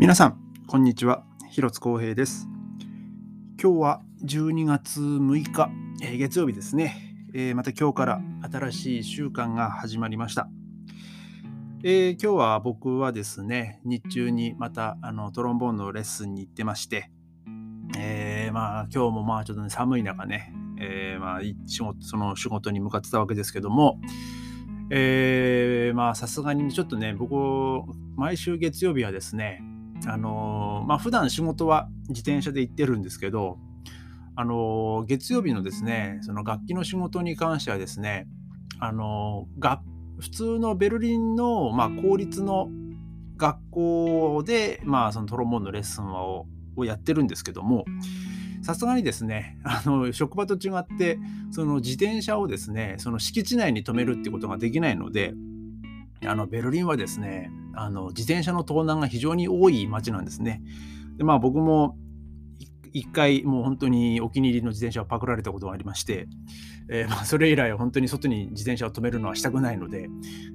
皆さん、こんにちは。広津光平です。今日は12月6日、えー月曜日ですね、えーまた今日から新しい週間が始まりました。えー今日は僕はですね、日中にまたあのトロンボーンのレッスンに行ってまして、えーまあ今日もまあちょっとね寒い中ね、えーまあ仕事その仕事に向かってたわけですけども、えーまあさすがにちょっとね僕毎週月曜日はですねあのーまあ普段仕事は自転車で行ってるんですけどあの月曜日のですねその楽器の仕事に関してはですねあのが普通のベルリンの、まあ、公立の学校で、まあ、そのトロンボーンのレッスンををやってるんですけどもさすがにですねあの職場と違ってその自転車をですねその敷地内に止めるってことができないのであのベルリンはですねあの自転車の盗難が非常に多い街なんですね。でまあ僕も一回もう本当にお気に入りの自転車をパクられたことがありまして、えーまあ、それ以来本当に外に自転車を止めるのはしたくないので、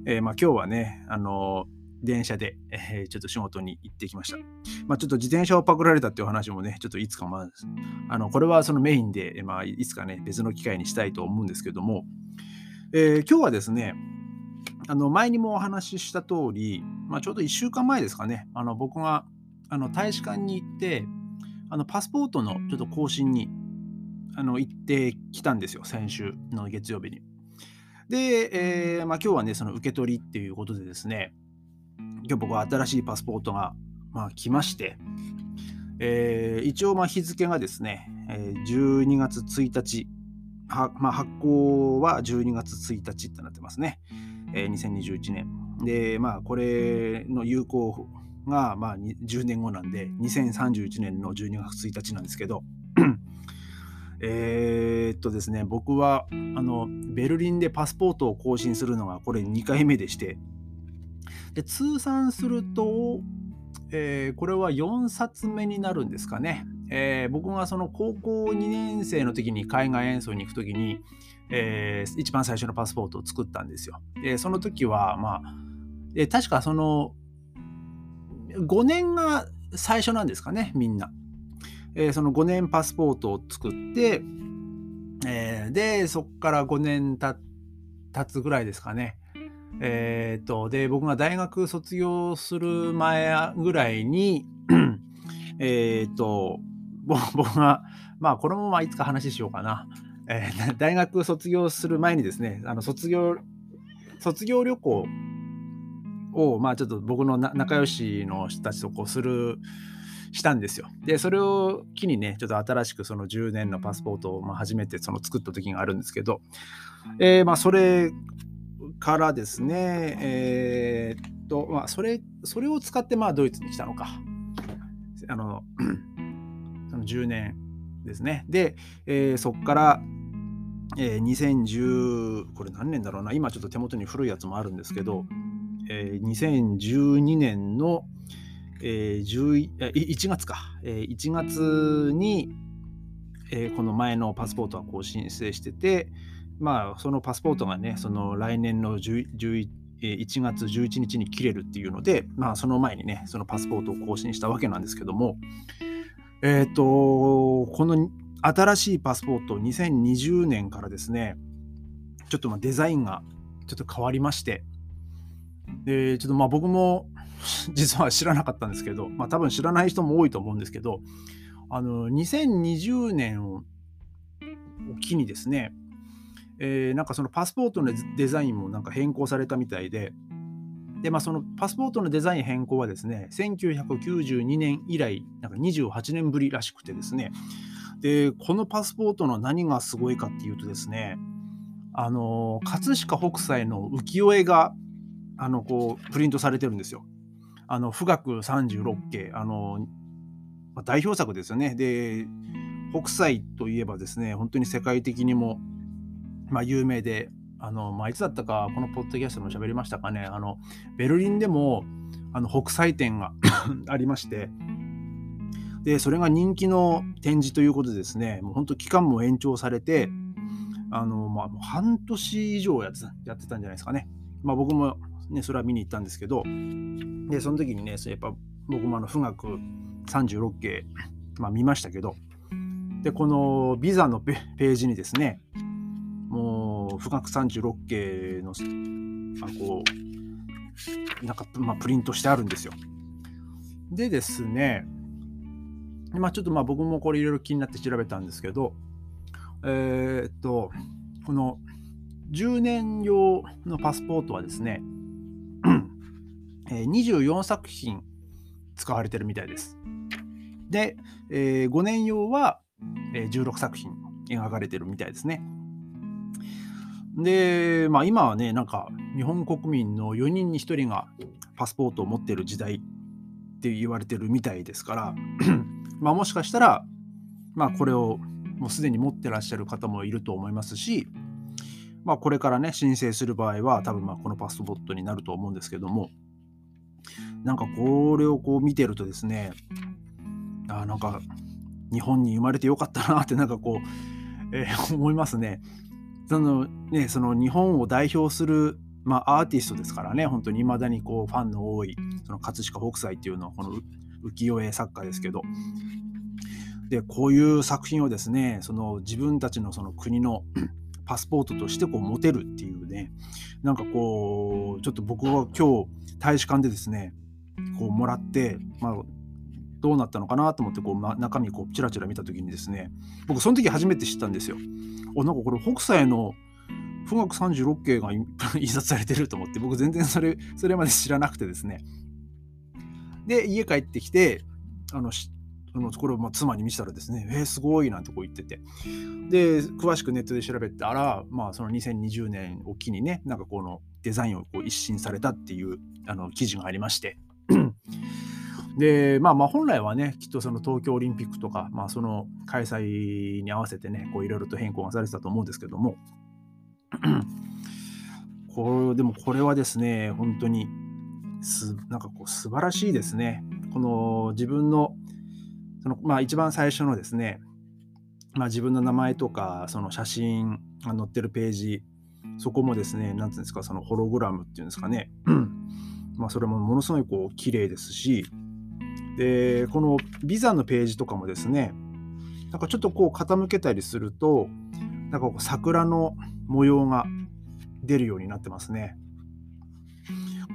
えーまあ、今日はねあの電車で、えーちょっと仕事に行ってきました。まあ、ちょっと自転車をパクられたっていう話もね、ちょっといつかまあ、あのこれはそのメインで、まあ、いつかね、別の機会にしたいと思うんですけども、えー今日はですね、あの前にもお話しした通り、まあ、ちょうど1週間前ですかね、あの僕があの大使館に行って、あのパスポートのちょっと更新にあの行ってきたんですよ、先週の月曜日に。で、えーまあ、今日はね、その受け取りっていうことでですね、今日僕は新しいパスポートが、まあ、来まして、えー一応ま日付がですね、12月1日、はまあ、発行は12月1日ってなってますね。えー2021年。で、まあ、これの有効が、まあ、に10年後なんで、2031年の12月1日なんですけど、えーっとですね、僕は、あの、ベルリンでパスポートを更新するのが、これ2回目でして、で、通算すると、えーこれは4冊目になるんですかね。えー僕がその高校2年生の時に海外演奏に行く時に、えー一番最初のパスポートを作ったんですよ。でその時はまあ、えー確かその5年が最初なんですかねみんな。えーその5年パスポートを作って、えーでそこから5年た経つぐらいですかね。えー、とで僕が大学卒業する前ぐらいにえっと 僕がまあこれもまいつか話しようかな、えー大学卒業する前にですねあの卒業卒業旅行をまあちょっと僕の仲良しの人たちとこうするしたんですよ。でそれを機にねちょっと新しくその10年のパスポートをまあ初めてその作った時があるんですけど、えーまあそれからですね、えーっと、まあ、それ、それを使って、まあ、ドイツに来たのか。あの、その10年ですね。で、えーそこから、えー2010、これ何年だろうな、今ちょっと手元に古いやつもあるんですけど、えー2012年の、えー1月か、えー1月に、えーこの前のパスポートはこう申請してて、まあ、そのパスポートがね、その来年の11 1月11日に切れるっていうので、まあ、その前にね、そのパスポートを更新したわけなんですけども、えっ、と、この新しいパスポート、2020年からですね、ちょっとまデザインがちょっと変わりまして、で、ちょっとまあ僕も 実は知らなかったんですけど、まあ多分知らない人も多いと思うんですけど、あの、2020年を機にですね、えーなんかそのパスポートのデザインもなんか変更されたみたいで、で、まあそのパスポートのデザイン変更はですね、1992年以来、なんか28年ぶりらしくてですね、で、このパスポートの何がすごいかっていうとですね、あの、葛飾北斎の浮世絵が、あの、こう、プリントされてるんですよ。あの、富岳36景、あの、ま代表作ですよね。で、北斎といえばですね、本当に世界的にも、まあ、有名で、あの、まあ、いつだったか、このポッドキャストでも喋りましたかね、あの、ベルリンでも、あの、北斎展が ありまして、で、それが人気の展示ということでですね、もう本当期間も延長されて、あの、まあ、半年以上やってたやってたんじゃないですかね。まあ、僕もね、それは見に行ったんですけど、で、その時にね、そやっぱ、僕もあの富岳36系、まあ、見ましたけど。でこのビザのページにですねもう富岳36系のあこうなんか、まあ、プリントしてあるんですよ。でですねまあちょっとまあ僕もこれいろいろ気になって調べたんですけどえー、っとこの10年用のパスポートはですね24作品使われてるみたいです。で、えー、5年用は16作品描かれてるみたいですね。で、まあ今はね、なんか日本国民の4人に1人がパスポートを持ってる時代って言われてるみたいですから まあもしかしたら、まあこれをもうすでに持ってらっしゃる方もいると思いますし、まあこれからね、申請する場合は多分まあこのパスポートになると思うんですけども、なんかこれをこう見てるとですね、あなんか日本に生まれてよかったなってなんかこう、えー、思いますね。そのね、その日本を代表する、まあ、アーティストですからね、本当に未だにこうファンの多い、その葛飾北斎っていうのはこの浮世絵作家ですけど、で、こういう作品をですね、その自分たちのその国の パスポートとしてこう持てるっていうね、なんかこう、ちょっと僕は今日大使館でですね、こうもらって、まあ、どうなったのかなと思ってこう、ま、中身こうチラチラ見た時にですね僕その時初めて知ったんですよ。おなんかこれ北斎の富岳36景が 印刷されてると思って僕全然それそれまで知らなくてですね。で家帰ってきてあのそのこれをま妻に見せたらですね、えー、すごいなんてこう言ってて、で、詳しくネットで調べたら、まあ、その2020年を機にね、なんかこのデザインをこう一新されたっていうあの記事がありまして、で、まあまあ本来はね、きっとその東京オリンピックとか、まあその開催に合わせてね、いろいろと変更がされてたと思うんですけども、これでもこれはですね、本当にす、なんかこう素晴らしいですね。この自分の、そのまあ一番最初のですね、まあ自分の名前とか、その写真が載ってるページ、そこもですね、なんていうんですか、そのホログラムっていうんですかね、まあそれもものすごいこう綺麗ですし、で、このビザのページとかもですね、なんかちょっとこう傾けたりすると、なんかこう桜の模様が出るようになってますね。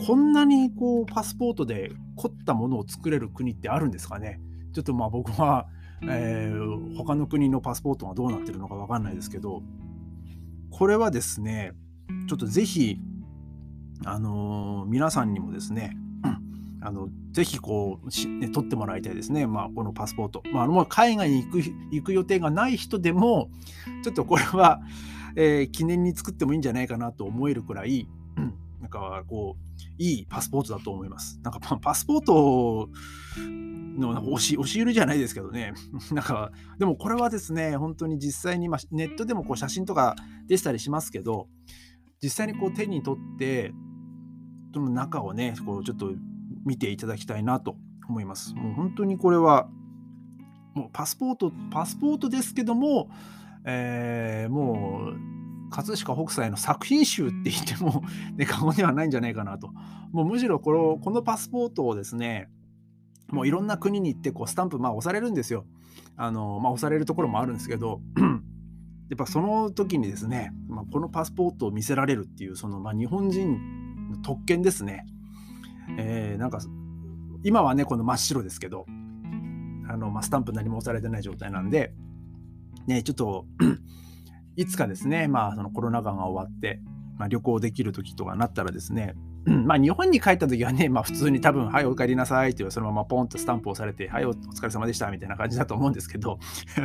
こんなにこうパスポートで凝ったものを作れる国ってあるんですかね？ちょっとまあ僕は、えー、他の国のパスポートがどうなってるのかわかんないですけど、これはですね、ちょっとぜひ、あのー、皆さんにもですね、あのぜひこう、ね、取ってもらいたいですね、まあ、このパスポート。まあ、もう海外に行く行く予定がない人でも、ちょっとこれは、えー、記念に作ってもいいんじゃないかなと思えるくらい、なんかこう、いいパスポートだと思います。なんかパスポートの押し押し売りじゃないですけどね。なんか、でもこれはですね、本当に実際に、まあ、ネットでもこう写真とか出したりしますけど、実際にこう手に取って、その中をね、こうちょっと見ていただきたいなと思います。もう本当にこれは、もうパスポート、パスポートですけども、えー、もう、葛飾北斎の作品集って言っても、ね、過言ではないんじゃないかなと。もうむしろこのこのパスポートをですね、もういろんな国に行ってこうスタンプ、まあ、押されるんですよ。あのまあ、押されるところもあるんですけど、やっぱその時にですね、まあ、このパスポートを見せられるっていう、その、まあ、日本人の特権ですね。えー、なんか今はねこの真っ白ですけどあの、まあ、スタンプ何も押されてない状態なんで、ね、ちょっといつかですね、まあ、そのコロナ禍が終わって、まあ、旅行できる時とかなったらですね、まあ、日本に帰った時はね、まあ、普通に多分、はい、お帰りなさいって、そのままポンとスタンプをされて、はい、お疲れ様でしたみたいな感じだと思うんですけど、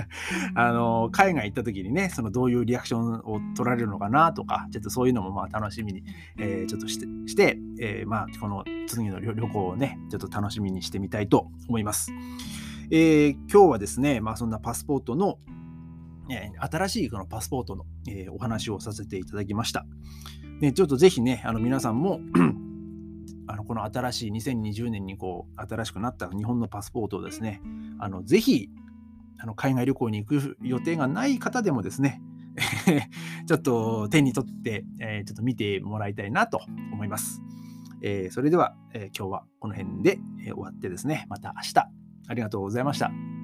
あの、海外行った時にね、そのどういうリアクションを取られるのかなとか、ちょっとそういうのもまあ楽しみに、えー、ちょっとしてして、えー、まあ、この次の旅行をね、ちょっと楽しみにしてみたいと思います。えー、今日はですね、まあ、そんなパスポートの、え新しいこのパスポートの、えお話をさせていただきました。ちょっとぜひね、あの皆さんも あのこの新しい2020年にこう新しくなった日本のパスポートをですね、あのぜひあの海外旅行に行く予定がない方でもですね、ちょっと手に取って、えー、ちょっと見てもらいたいなと思います。えー、それでは、えー、今日はこの辺で、終わってですね、また明日、ありがとうございました。